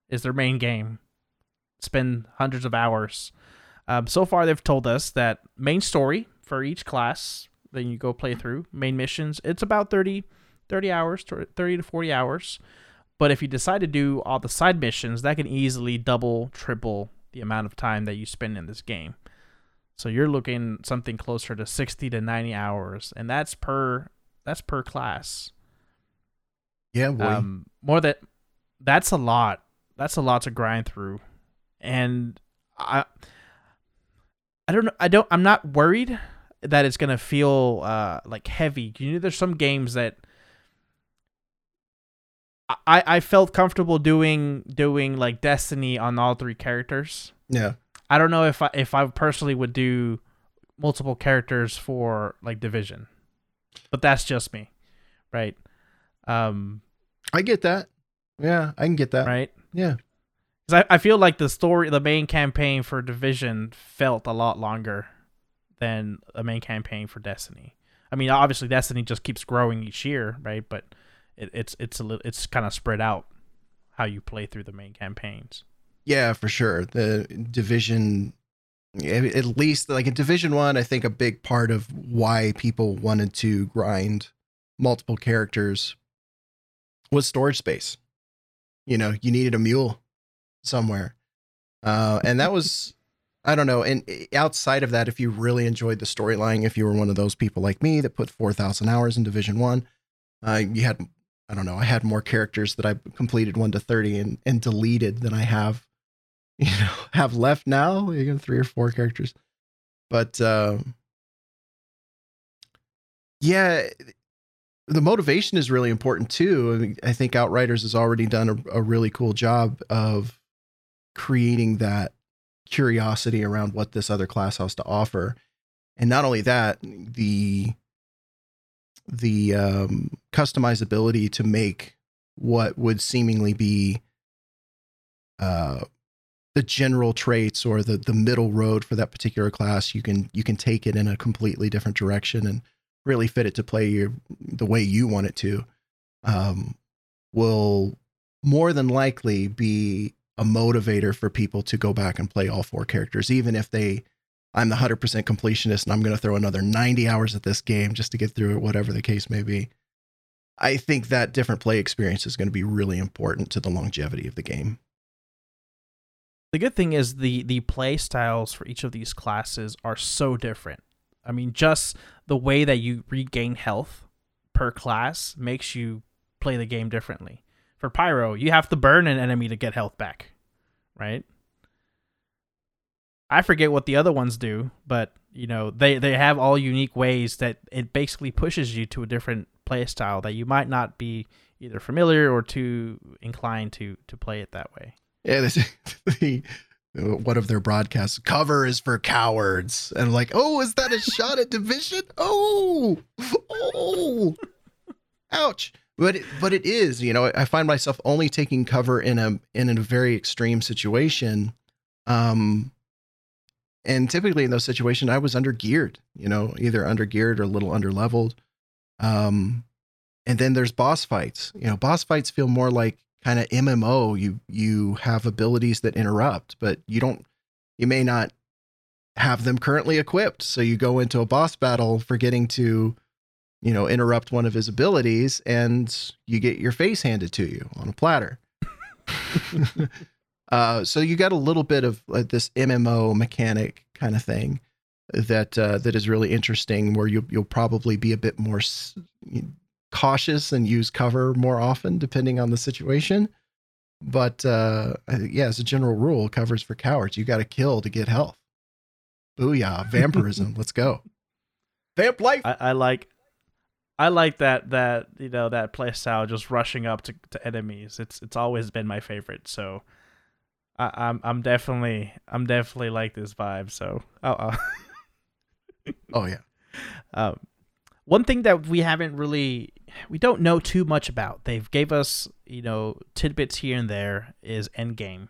is their main game, spend hundreds of hours. Um, so far, they've told us that main story for each class that you go play through, main missions, it's about 30, 30 hours, 30 to 40 hours. But if you decide to do all the side missions, that can easily double, triple the amount of time that you spend in this game. So you're looking something closer to 60 to 90 hours and that's per that's per class. Yeah, boy. Um more that that's a lot. That's a lot to grind through. And I I don't know I don't I'm not worried that it's going to feel uh like heavy. You know there's some games that I I felt comfortable doing doing like Destiny on all three characters. yeah. I don't know if I if I personally would do multiple characters for like Division, but that's just me, right? Um, I get that. Yeah, I can get that. right? Yeah. Because I, I feel like the story, the main campaign for Division felt a lot longer than the main campaign for Destiny. I mean, obviously Destiny just keeps growing each year, right? But it, it's it's a little it's kind of spread out how you play through the main campaigns. Yeah, for sure. The division, at least like in Division One, I think a big part of why people wanted to grind multiple characters was storage space. You know, you needed a mule somewhere, uh, and that was. I don't know. And eh, outside of that, if you really enjoyed the storyline, if you were one of those people like me that put 4,000 hours in Division 1, uh, you had, I don't know, I had more characters that I completed 1 to 30 and, and deleted than I have you know have left now you got three or four characters. But um yeah the motivation is really important too. I, mean, I think outriders has already done a, a really cool job of creating that curiosity around what this other class has to offer. And not only that the the um, customizability to make what would seemingly be uh, the general traits or the the middle road for that particular class you can you can take it in a completely different direction and really fit it to play your the way you want it to um, will more than likely be a motivator for people to go back and play all four characters. Even if they i'm the 100% completionist and i'm going to throw another 90 hours at this game just to get through it whatever the case may be i think that different play experience is going to be really important to the longevity of the game the good thing is the the play styles for each of these classes are so different. I mean, just the way that you regain health per class makes you play the game differently. For Pyro, you have to burn an enemy to get health back, right? I forget what the other ones do, but you know, they they have all unique ways that it basically pushes you to a different play style that you might not be either familiar or too inclined to to play it that way. Yeah, this, the, one of their broadcasts cover is for cowards, and like, oh, is that a shot at division? Oh, oh, ouch! But it, but it is, you know, I find myself only taking cover in a in a very extreme situation, um, and typically in those situations, I was under geared, you know, either under geared or a little under leveled, um, and then there's boss fights. You know, boss fights feel more like kind of MMO. You you have abilities that interrupt, but you don't. You may not have them currently equipped, so you go into a boss battle forgetting to, you know, interrupt one of his abilities, and you get your face handed to you on a platter. uh, so you got a little bit of uh, this MMO mechanic kind of thing that uh, that is really interesting, where you you'll probably be a bit more s- cautious and use cover more often depending on the situation. But uh, yeah, as a general rule, covers for cowards. You got to kill to get health. Booyah! Vampirism. Let's go. Vamp life. I, I like I like that that you know that play style just rushing up to, to enemies. It's it's always been my favorite. So I, I'm I'm definitely I'm definitely like this vibe. So oh, oh. Oh yeah. um, one thing that we haven't really we don't know too much about. They've gave us you know tidbits here and there is Endgame.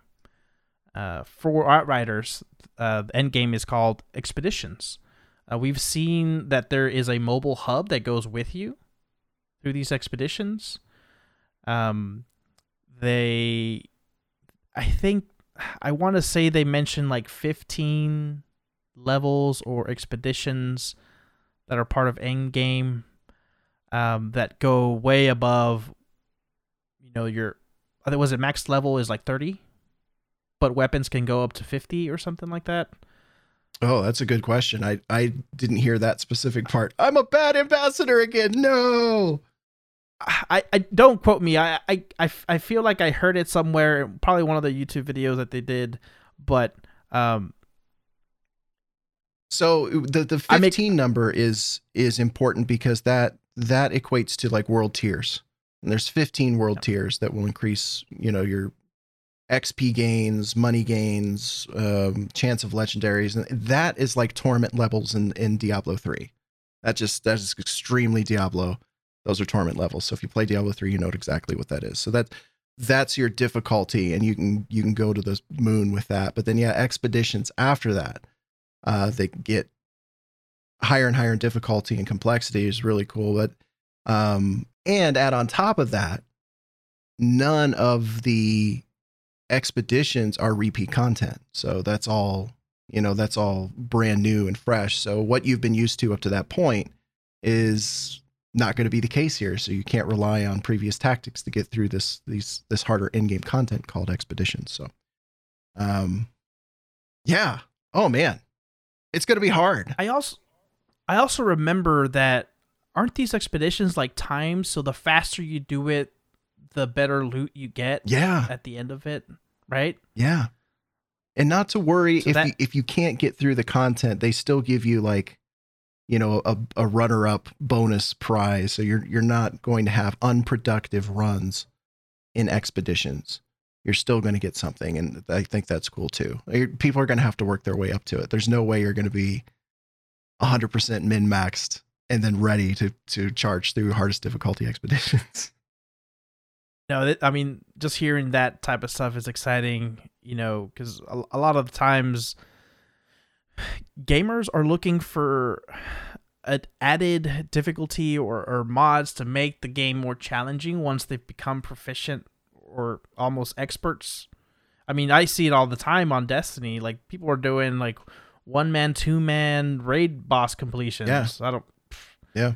Uh, for Outriders, uh, Endgame is called Expeditions. Uh, we've seen that there is a mobile hub that goes with you through these expeditions. Um, they, I think, I want to say they mentioned like 15 levels or expeditions that are part of Endgame um, that go way above, you know, your, I think was it max level is like 30, but weapons can go up to 50 or something like that. Oh, that's a good question. I I didn't hear that specific part. I'm a bad ambassador again. No. I, I don't quote me. I, I I I feel like I heard it somewhere, probably one of the YouTube videos that they did, but um So the the 15 make- number is is important because that that equates to like world tiers. And there's 15 world tiers that will increase, you know, your XP gains, money gains, um, chance of legendaries, and that is like torment levels in in Diablo 3. That just that is extremely Diablo. Those are torment levels. So if you play Diablo 3, you know exactly what that is. So that that's your difficulty, and you can you can go to the moon with that. But then yeah, expeditions after that, uh, they get higher and higher in difficulty and complexity is really cool. But um, and add on top of that, none of the expeditions are repeat content. So that's all you know. That's all brand new and fresh. So what you've been used to up to that point is not going to be the case here. So you can't rely on previous tactics to get through this these this harder in-game content called expeditions. So, um, yeah. Oh man, it's going to be hard. I also I also remember that aren't these expeditions like timed so the faster you do it, the better loot you get Yeah. at the end of it, right? Yeah. And not to worry So if that- you, if you can't get through the content, they still give you like, you know, a, a runner up bonus prize. So you're you're not going to have unproductive runs in expeditions. You're still going to get something, and I think that's cool too. People are going to have to work their way up to it. There's no way you're going to be 100% min maxed and then ready to to charge through hardest difficulty expeditions. No, I mean, just hearing that type of stuff is exciting, you know, because a, a lot of times gamers are looking for an added difficulty or, or mods to make the game more challenging once they've become proficient or almost experts. I mean, I see it all the time on Destiny. Like, people are doing like one man, two man raid boss completions. Yeah. I don't. Yeah.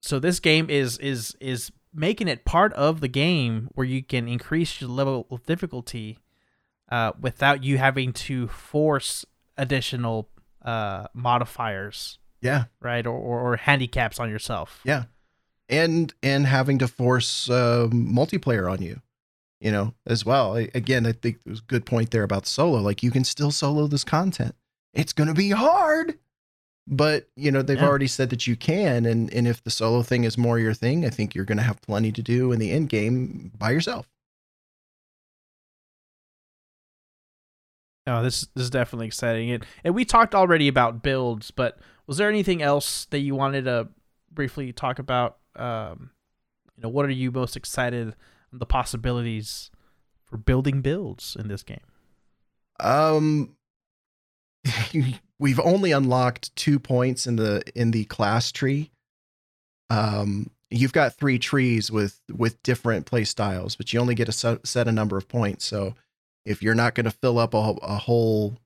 So this game is is is making it part of the game where you can increase your level of difficulty uh, without you having to force additional uh, modifiers, Yeah. right, or, or, or handicaps on yourself. Yeah. And and having to force um, multiplayer on you, you know, as well. I, again, I think there's a good point there about solo. Like you can still solo this content. It's going to be hard, but you know they've Yeah. already said that you can. And and if the solo thing is more your thing, I think you're going to have plenty to do in the end game by yourself. No, this this is definitely exciting. And and we talked already about builds, but was there anything else that you wanted to briefly talk about? Um, you know, what are you most excited the possibilities for building builds in this game? Um, we've only unlocked two points in the in the class tree. Um, you've got three trees with with different play styles, but you only get a set, set a number of points. So if you're not going to fill up a, a whole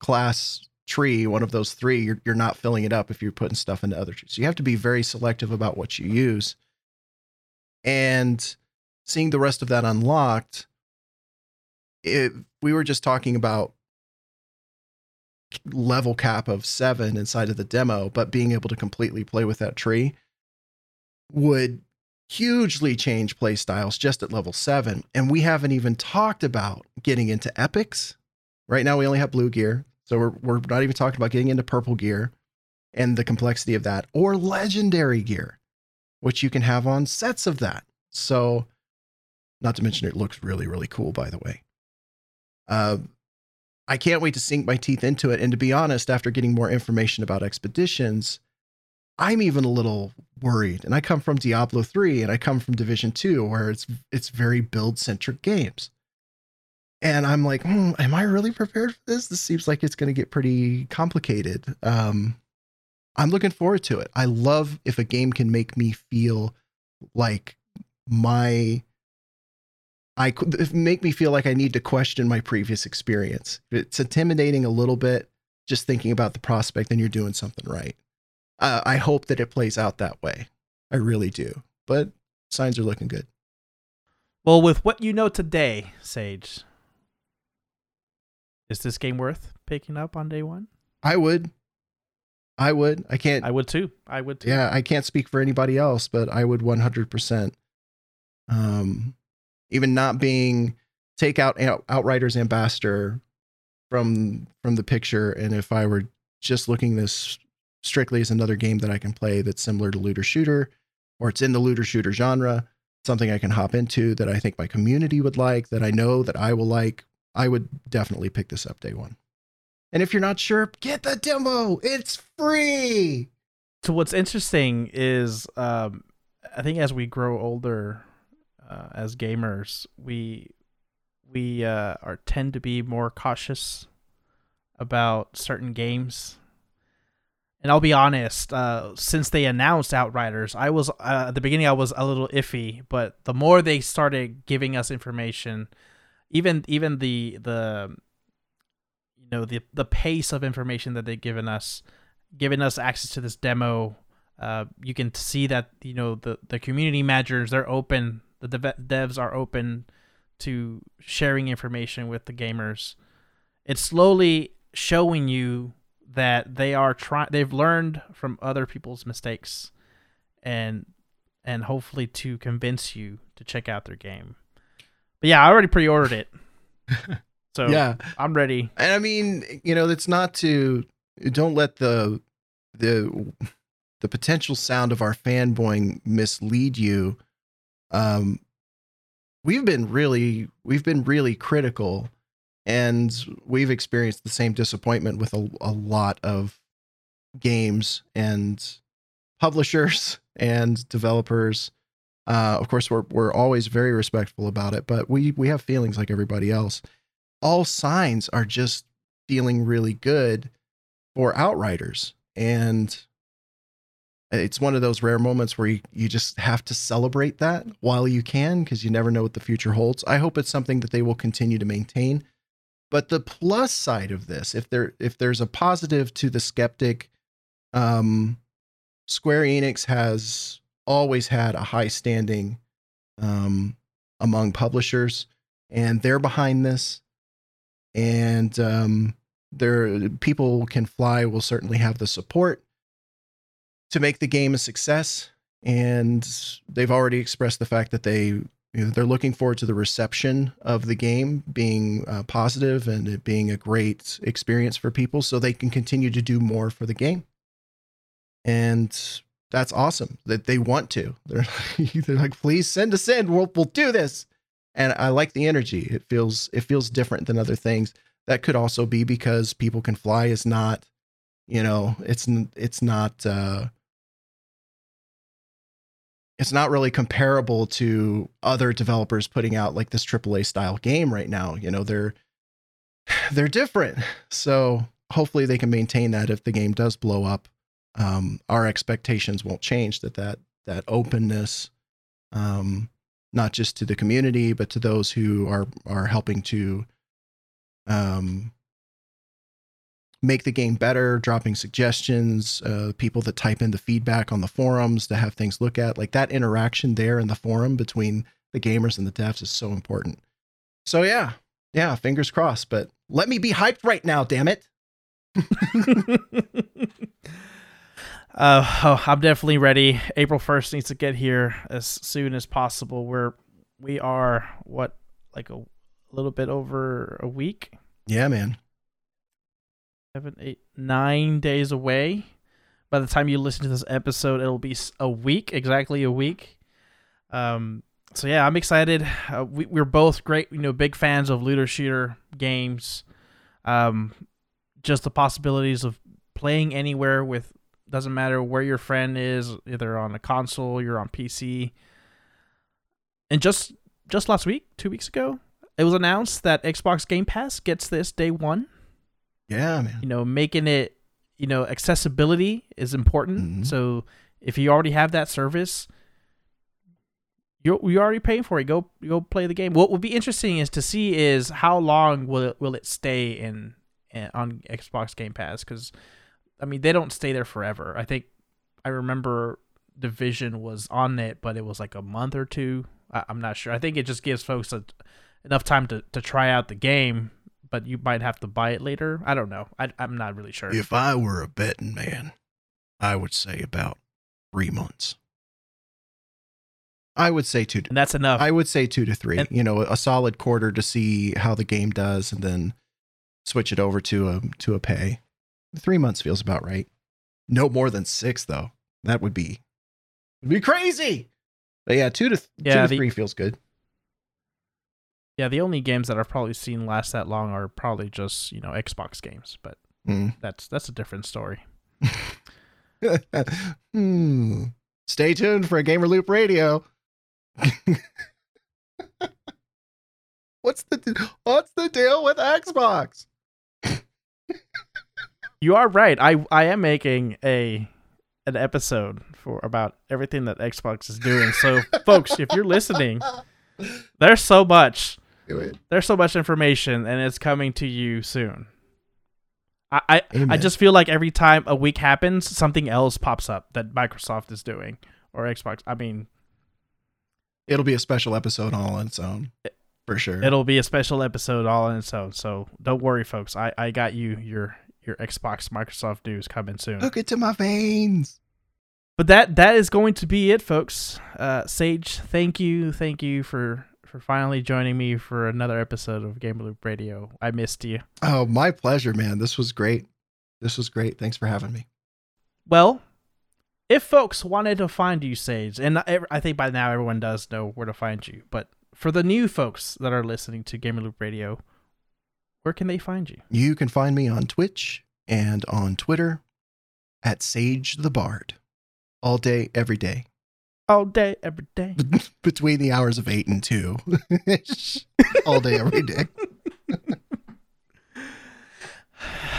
class tree, one of those three, you're you're not filling it up if you're putting stuff into other trees. So you have to be very selective about what you use. And seeing the rest of that unlocked, it, we were just talking about level cap of seven inside of the demo, but being able to completely play with that tree would hugely change play styles just at level seven. And we haven't even talked about getting into epics. Right now, we only have blue gear. So we're, we're not even talking about getting into purple gear and the complexity of that or legendary gear, which you can have on sets of that. So, not to mention, it looks really, really cool, by the way. Uh, I can't wait to sink my teeth into it. And to be honest, after getting more information about expeditions, I'm even a little worried. And I come from Diablo 3 and I come from Division 2 where it's it's very build centric games. And I'm like, hmm, am I really prepared for this? This seems like it's going to get pretty complicated. Um, I'm looking forward to it. I love if a game can make me feel like my I make me feel like I need to question my previous experience. It's intimidating a little bit just thinking about the prospect, then you're doing something right. Uh, I hope that it plays out that way. I really do. But signs are looking good. Well, with what you know today, Sage, is this game worth picking up on day one? I would. I would. I can't. I would too. I would too. yeah, I can't speak for anybody else, but I would 100%. Um, even not being take out Out- Outriders ambassador from from the picture, and if I were just looking this strictly as another game that I can play that's similar to looter shooter, or it's in the looter shooter genre, something I can hop into that I think my community would like, that I know that I will like, I would definitely pick this up day one. And if you're not sure, get the demo. It's free. So what's interesting is, um, I think as we grow older, uh, as gamers, we we uh, are tend to be more cautious about certain games. And I'll be honest, uh, since they announced Outriders, I was uh, at the beginning I was a little iffy, but the more they started giving us information, even even the the you know the the pace of information that they've given us, giving us access to this demo, uh, you can see that you know the the community managers they're open, the dev- devs are open to sharing information with the gamers. It's slowly showing you that they are trying they've learned from other people's mistakes and and hopefully to convince you to check out their game. But yeah, I already pre-ordered it. So yeah. I'm ready. And I mean, you know, it's not to don't let the the the potential sound of our fanboying mislead you. Um we've been really we've been really critical and we've experienced the same disappointment with a, a lot of games and publishers and developers. Uh, of course, we're we're always very respectful about it, but we we have feelings like everybody else. All signs are just feeling really good for Outriders, and it's one of those rare moments where you, you just have to celebrate that while you can because you never know what the future holds. I hope it's something that they will continue to maintain. But the plus side of this, if there if there's a positive to the skeptic, um, Square Enix has always had a high standing um, among publishers, and they're behind this. And um, their people can fly will certainly have the support to make the game a success. And they've already expressed the fact that they you know, they're looking forward to the reception of the game being uh, positive and it being a great experience for people, so they can continue to do more for the game. And that's awesome that they want to. They're they're like, please send us in. We'll we'll do this. And I like the energy. It feels it feels different than other things. That could also be because people can fly is not, you know, it's it's not uh it's not really comparable to other developers putting out like this AAA style game right now. You know, they're they're different. So hopefully they can maintain that if the game does blow up. Um, our expectations won't change that that that openness, um, not just to the community but to those who are are helping to um, make the game better, dropping suggestions, uh, people that type in the feedback on the forums to have things look at. Like that interaction there in the forum between the gamers and the devs is so important. So yeah, yeah, fingers crossed. But let me be hyped right now, damn it. Uh, oh, I'm definitely ready. April 1st needs to get here as soon as possible. We're we are what like a little bit over a week, Yeah, man. Seven, eight, nine days away. By the time you listen to this episode, it'll be a week, exactly a week. Um, so yeah, I'm excited. Uh, we, we're both great, you know, big fans of looter shooter games. Um, just the possibilities of playing anywhere with doesn't matter where your friend is, either on a console, you're on PC. And just just last week, two weeks ago, it was announced that Xbox Game Pass gets this day one Yeah, man. you know making it you know accessibility is important. Mhm. so if you already have that service you're, you're already paying for it. Go go play the game. What will be interesting is to see is how long will it will it stay in, in on xbox game pass? Because i mean they don't stay there forever. I think i remember division was on it but it was like a month or two. I, i'm not sure. I think it just gives folks a, enough time to, to try out the game but you might have to buy it later. I don't know. I, I'm not really sure. If I were a betting man, I would say about three months. I would say two. To, and that's enough. I would say two to three. And- you know, a solid quarter to see how the game does, and then switch it over to a to a pay. Three months feels about right. No more than six, though. That would be would be crazy. But yeah, two to th- two to the- three feels good. Yeah, the only games that I've probably seen last that long are probably just you know Xbox games, but Mm. that's that's a different story. hmm. Stay tuned for a Gamer Loop Radio. what's the what's the deal with Xbox? You are right. I I am making a an episode for about everything that Xbox is doing. So, folks, if you're listening, there's so much. Do it. There's so much information, and it's coming to you soon. I I, I just feel like every time a week happens, something else pops up that Microsoft is doing or Xbox. I mean, It'll be a special episode all on its own, for sure. it'll be a special episode all on its own. So don't worry, folks. I I got you your your Xbox Microsoft news coming soon. Hook it to my veins. But that that is going to be it, folks. Uh, Sage, thank you, thank you for for finally joining me for another episode of Gamer Loop Radio. I missed you. Oh, my pleasure, man. This was great. This was great. Thanks for having me. Well, if folks wanted to find you, Sage, and I I think by now everyone does know where to find you, but for the new folks that are listening to Gamer Loop Radio, where can they find you? You can find me on Twitch and on Twitter at Sage the Bard. All day, every day. All day, every day. Between the hours of eight and two. All day, every day.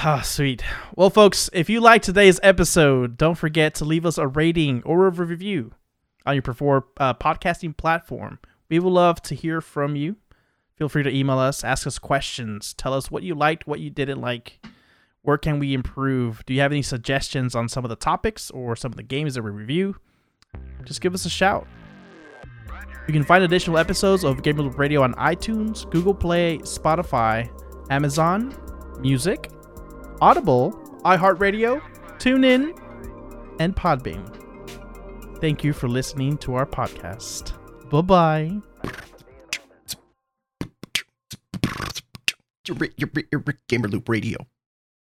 Ah, sweet. Well, folks, if you like today's episode, don't forget to leave us a rating or a review on your preferred uh, podcasting platform. We would love to hear from you. Feel free to email us, ask us questions, tell us what you liked, what you didn't like. Where can we improve? Do you have any suggestions on some of the topics or some of the games that we review? Just give us a shout. You can find additional episodes of Gamer Loop Radio on iTunes, Google Play, Spotify, Amazon, Music, Audible, iHeartRadio, TuneIn, and Podbean. Thank you for listening to our podcast. Bye bye. Gamer Loop Radio.